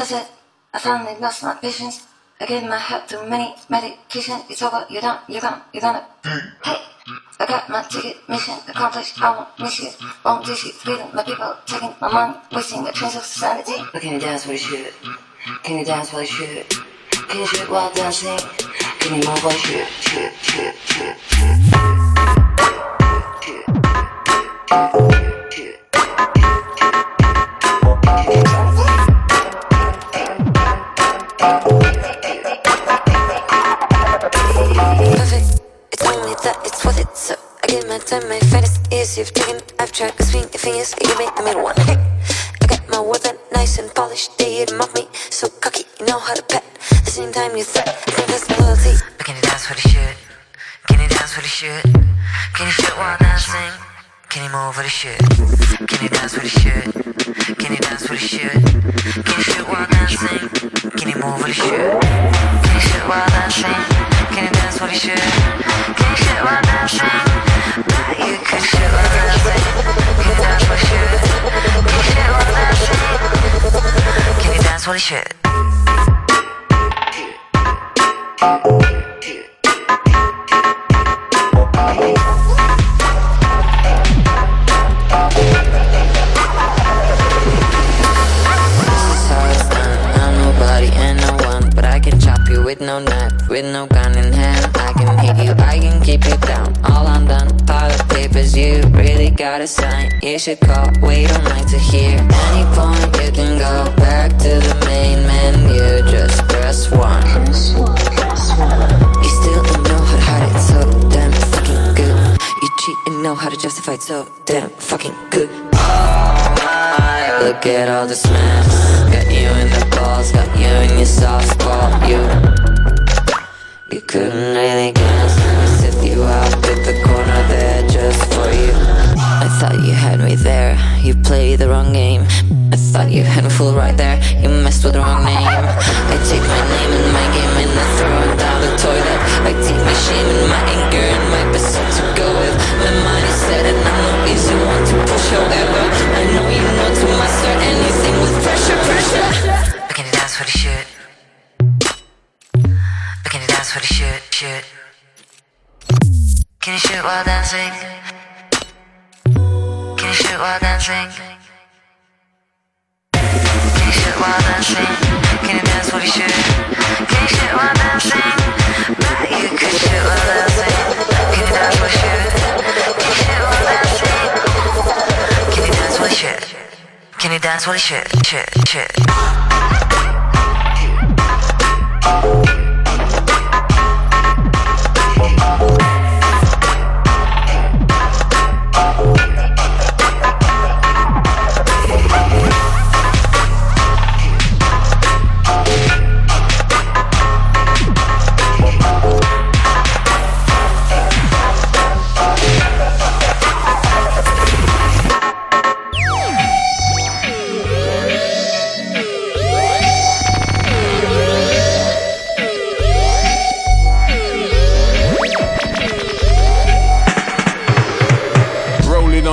That's it. I finally lost my patience. I gave my heart too many medication. It's over. You're done. You're gone. You're gonna. Hey, I got my ticket. Mission accomplished. I won't miss you. Won't dish you. Freedom. My people taking my money. Wasting the trains of society. But can you dance with a shit? Can you dance with a shit? Can you shit while dancing? Can you move like shit? Shit, shit, shit, shit. Shit. Perfect. It's only that it's worth it. So I give my time, my finest ears. You've taken, I've tried to swing your fingers. You give me the middle one. I got my words out nice and polished. They mock me, so cocky. You know how to pat. The same time, you threat. I think that's can you dance with a shit? Can you dance with a shit? Can you shit while dancing? Can you move with a shit? Can you dance with a shit? Can you dance with a shit? Can you shit while dancing? Can you move with a shit? Can you shit while dancing? Can you dance with a shit? Can you shit while dancing? Bet you could shit while dancing. Can you dance with a shit? Can you shit while dancing? Can you dance with a shit? This with no knife, with no gun in hand. I can hit you, I can keep you down. All I'm done, pile of papers, you really gotta sign. You should call, wait all night to hear. Any point you can go back to the main menu, just press one. Press one, press one. You still don't know how to hide it, so damn fucking good. You cheat and know how to justify it, so damn fucking good. Oh look at all this mess. You in the balls, got you in your soft spot. You, you couldn't really guess. Sift you out at the corner there just for you. I thought you had me there. You played the wrong game. I thought you had me fool right there. You messed with the wrong name. I take my name and my game and I throw it down the toilet. I take my shame and my anger I know you know to anything with pressure, pressure. Dance with a shit? Can you dance with a shit? Can you shit while dancing? Can you shoot while dancing? Can you shit while dancing? Can you dance with a shit? Can you shit while dancing? Bet you could shit while dancing. Can you dance? Shit? Can you dance with a shit, shit, shit?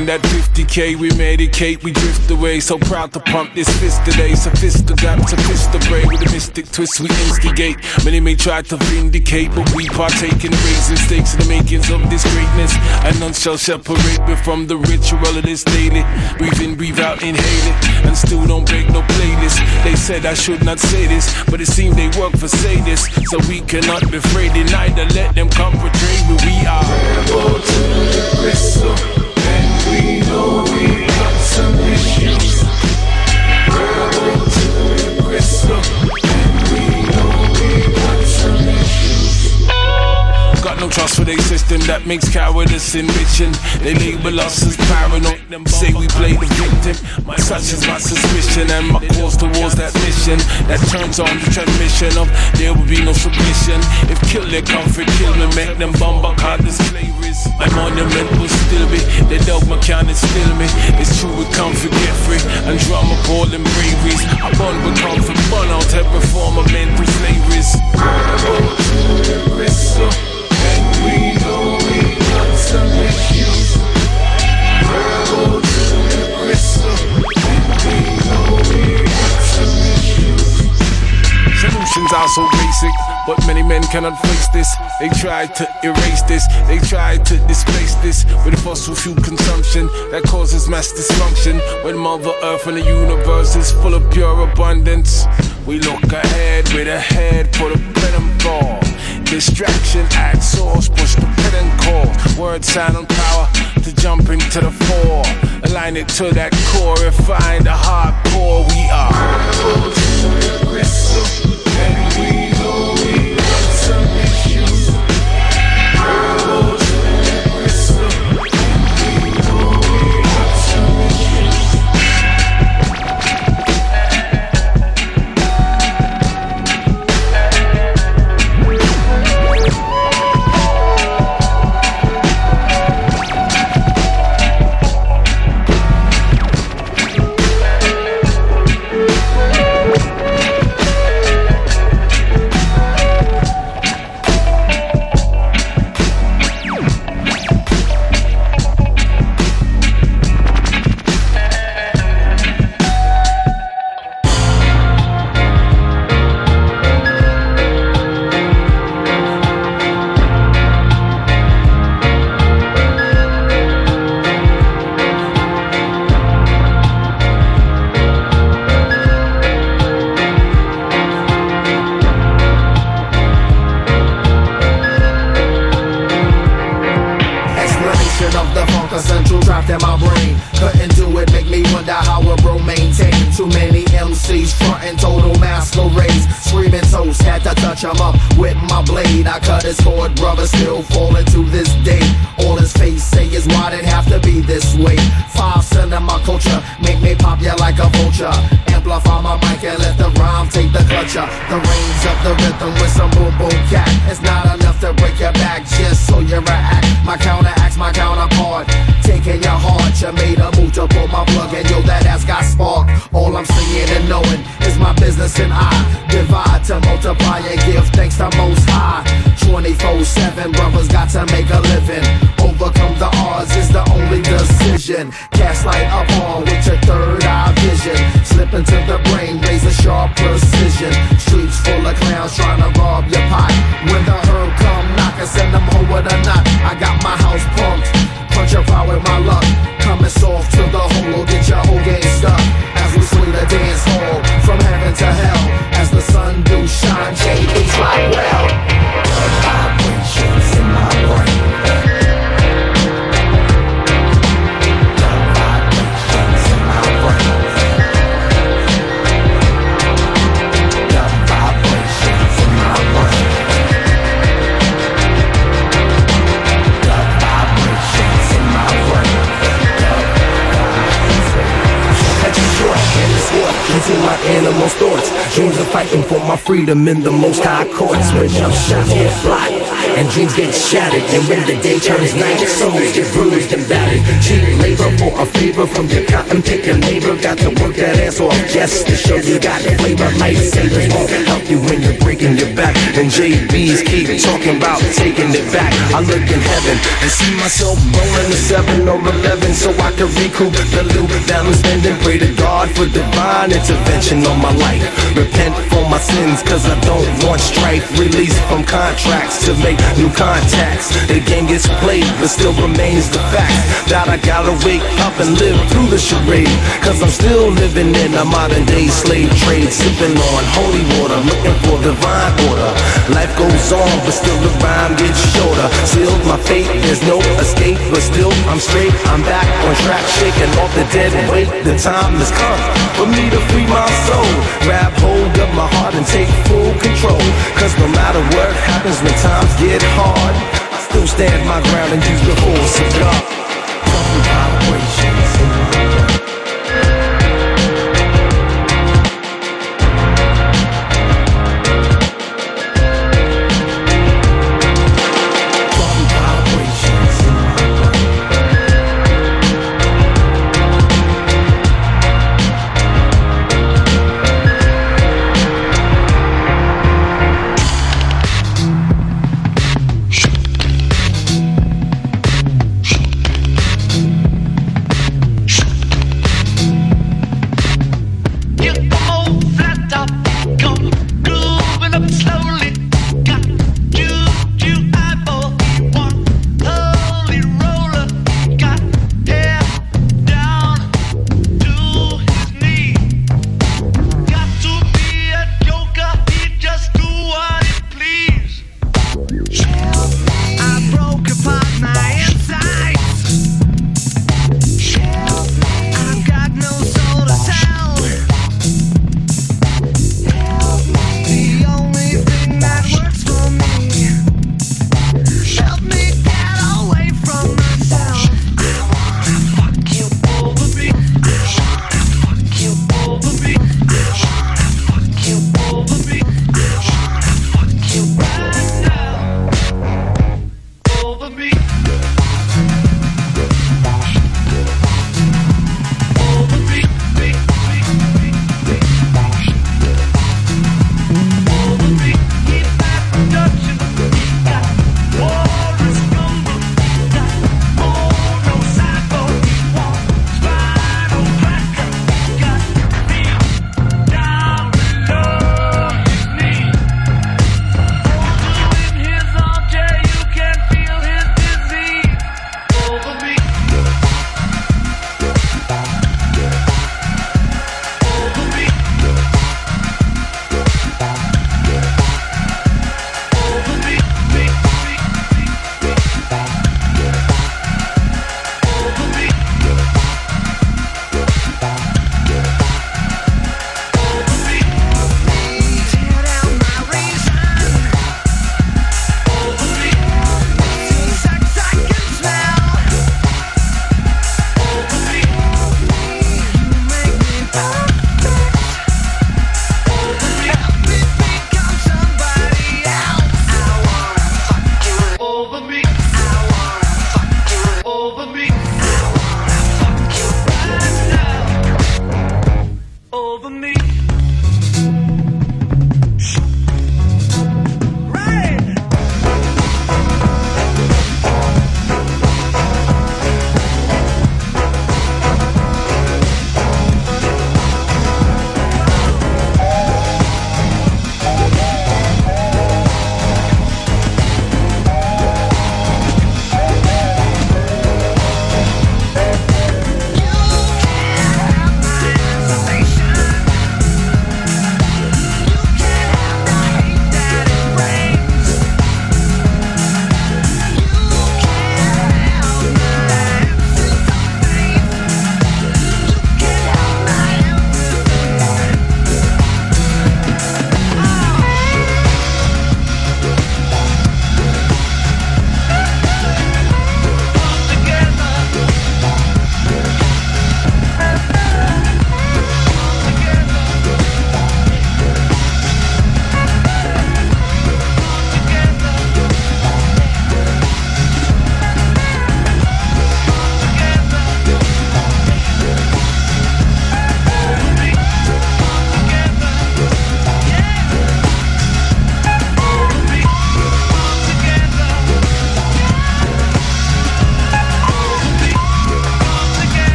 On that 50k, we medicate, we drift away. So proud to pump this fist today. Sophisticated, sophisticated with a mystic twist, we instigate. Many may try to vindicate, but we partake in raising stakes in the makings of this greatness. And none shall separate me from the ritual of this daily. Breathe in, breathe out, inhale it, and still don't break no playlist. They said I should not say this, but it seemed they work for say this. So we cannot be afraid, neither let them come portray who we are. Rebel to the bristle. Some issues. Rebel to the bristle. Got no trust for their system that makes cowardice enriching. They label us as paranoid, say we play the victim. My such is my suspicion and my course towards that mission that turns on the transmission of there will be no submission. If kill their comfort, kill me, make them bomb back hard as slaveries. My monument will still be, their dogma can't instill me. It's true, we can't forget free and drama calling braveries. I bond with comfort, burn out every form of mental slaveries. Rebel Emotions are so basic, but many men cannot face this. They try to erase this, they try to displace this with fossil fuel consumption that causes mass dysfunction. When Mother Earth and the universe is full of pure abundance, we look ahead with a head for the and ball. Distraction at source, push the pin and call. Word, sound, and power to jump into the fore. Align it to that core, refine the hardcore we are. Aggressive, freedom in the most high courts. When jump shots get blocked and dreams get shattered. And when the day turns night, souls get bruised and battered. Cheap labor for a favor from your cotton picking neighbor. Got to work that ass off just to show you got flavor. Lifesavers won't help you when you're breaking your back. And JBs keep talking about taking it back. I look in heaven and see myself rolling a 7 or 11 so I can recoup the loot that I'm spending. Pray to God for divine intervention on my life. Repent for my sins cause I don't want strife. Release from contracts to make new contacts. The game gets played but still remains the fact that I gotta wake up and live through the charade. Cause I'm still living in a modern day slave trade. Sipping on holy water, looking for divine order. Life goes on but still the rhyme gets shorter. Sealed my fate, there's no escape but still I'm straight. I'm back on track, shaking off the dead weight. The time has come for me to free my soul. Grab hold of my heart and take full control. Cause no matter what happens when times get hard, I still stand my ground and use the force of God. Vibrations in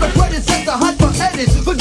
the predators, the hunt for edits.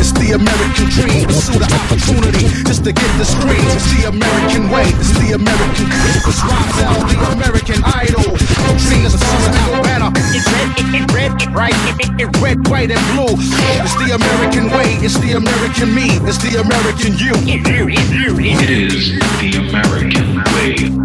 It's the American dream. Pursue the opportunity just to get the screen. It's the American way, it's the American. It's Rozell, the American idol. Dream is a summer Alabama. It's red, it, it red, it right, it, it red, white, and blue. It's the American way, it's the American me, it's the American you. It is the American way.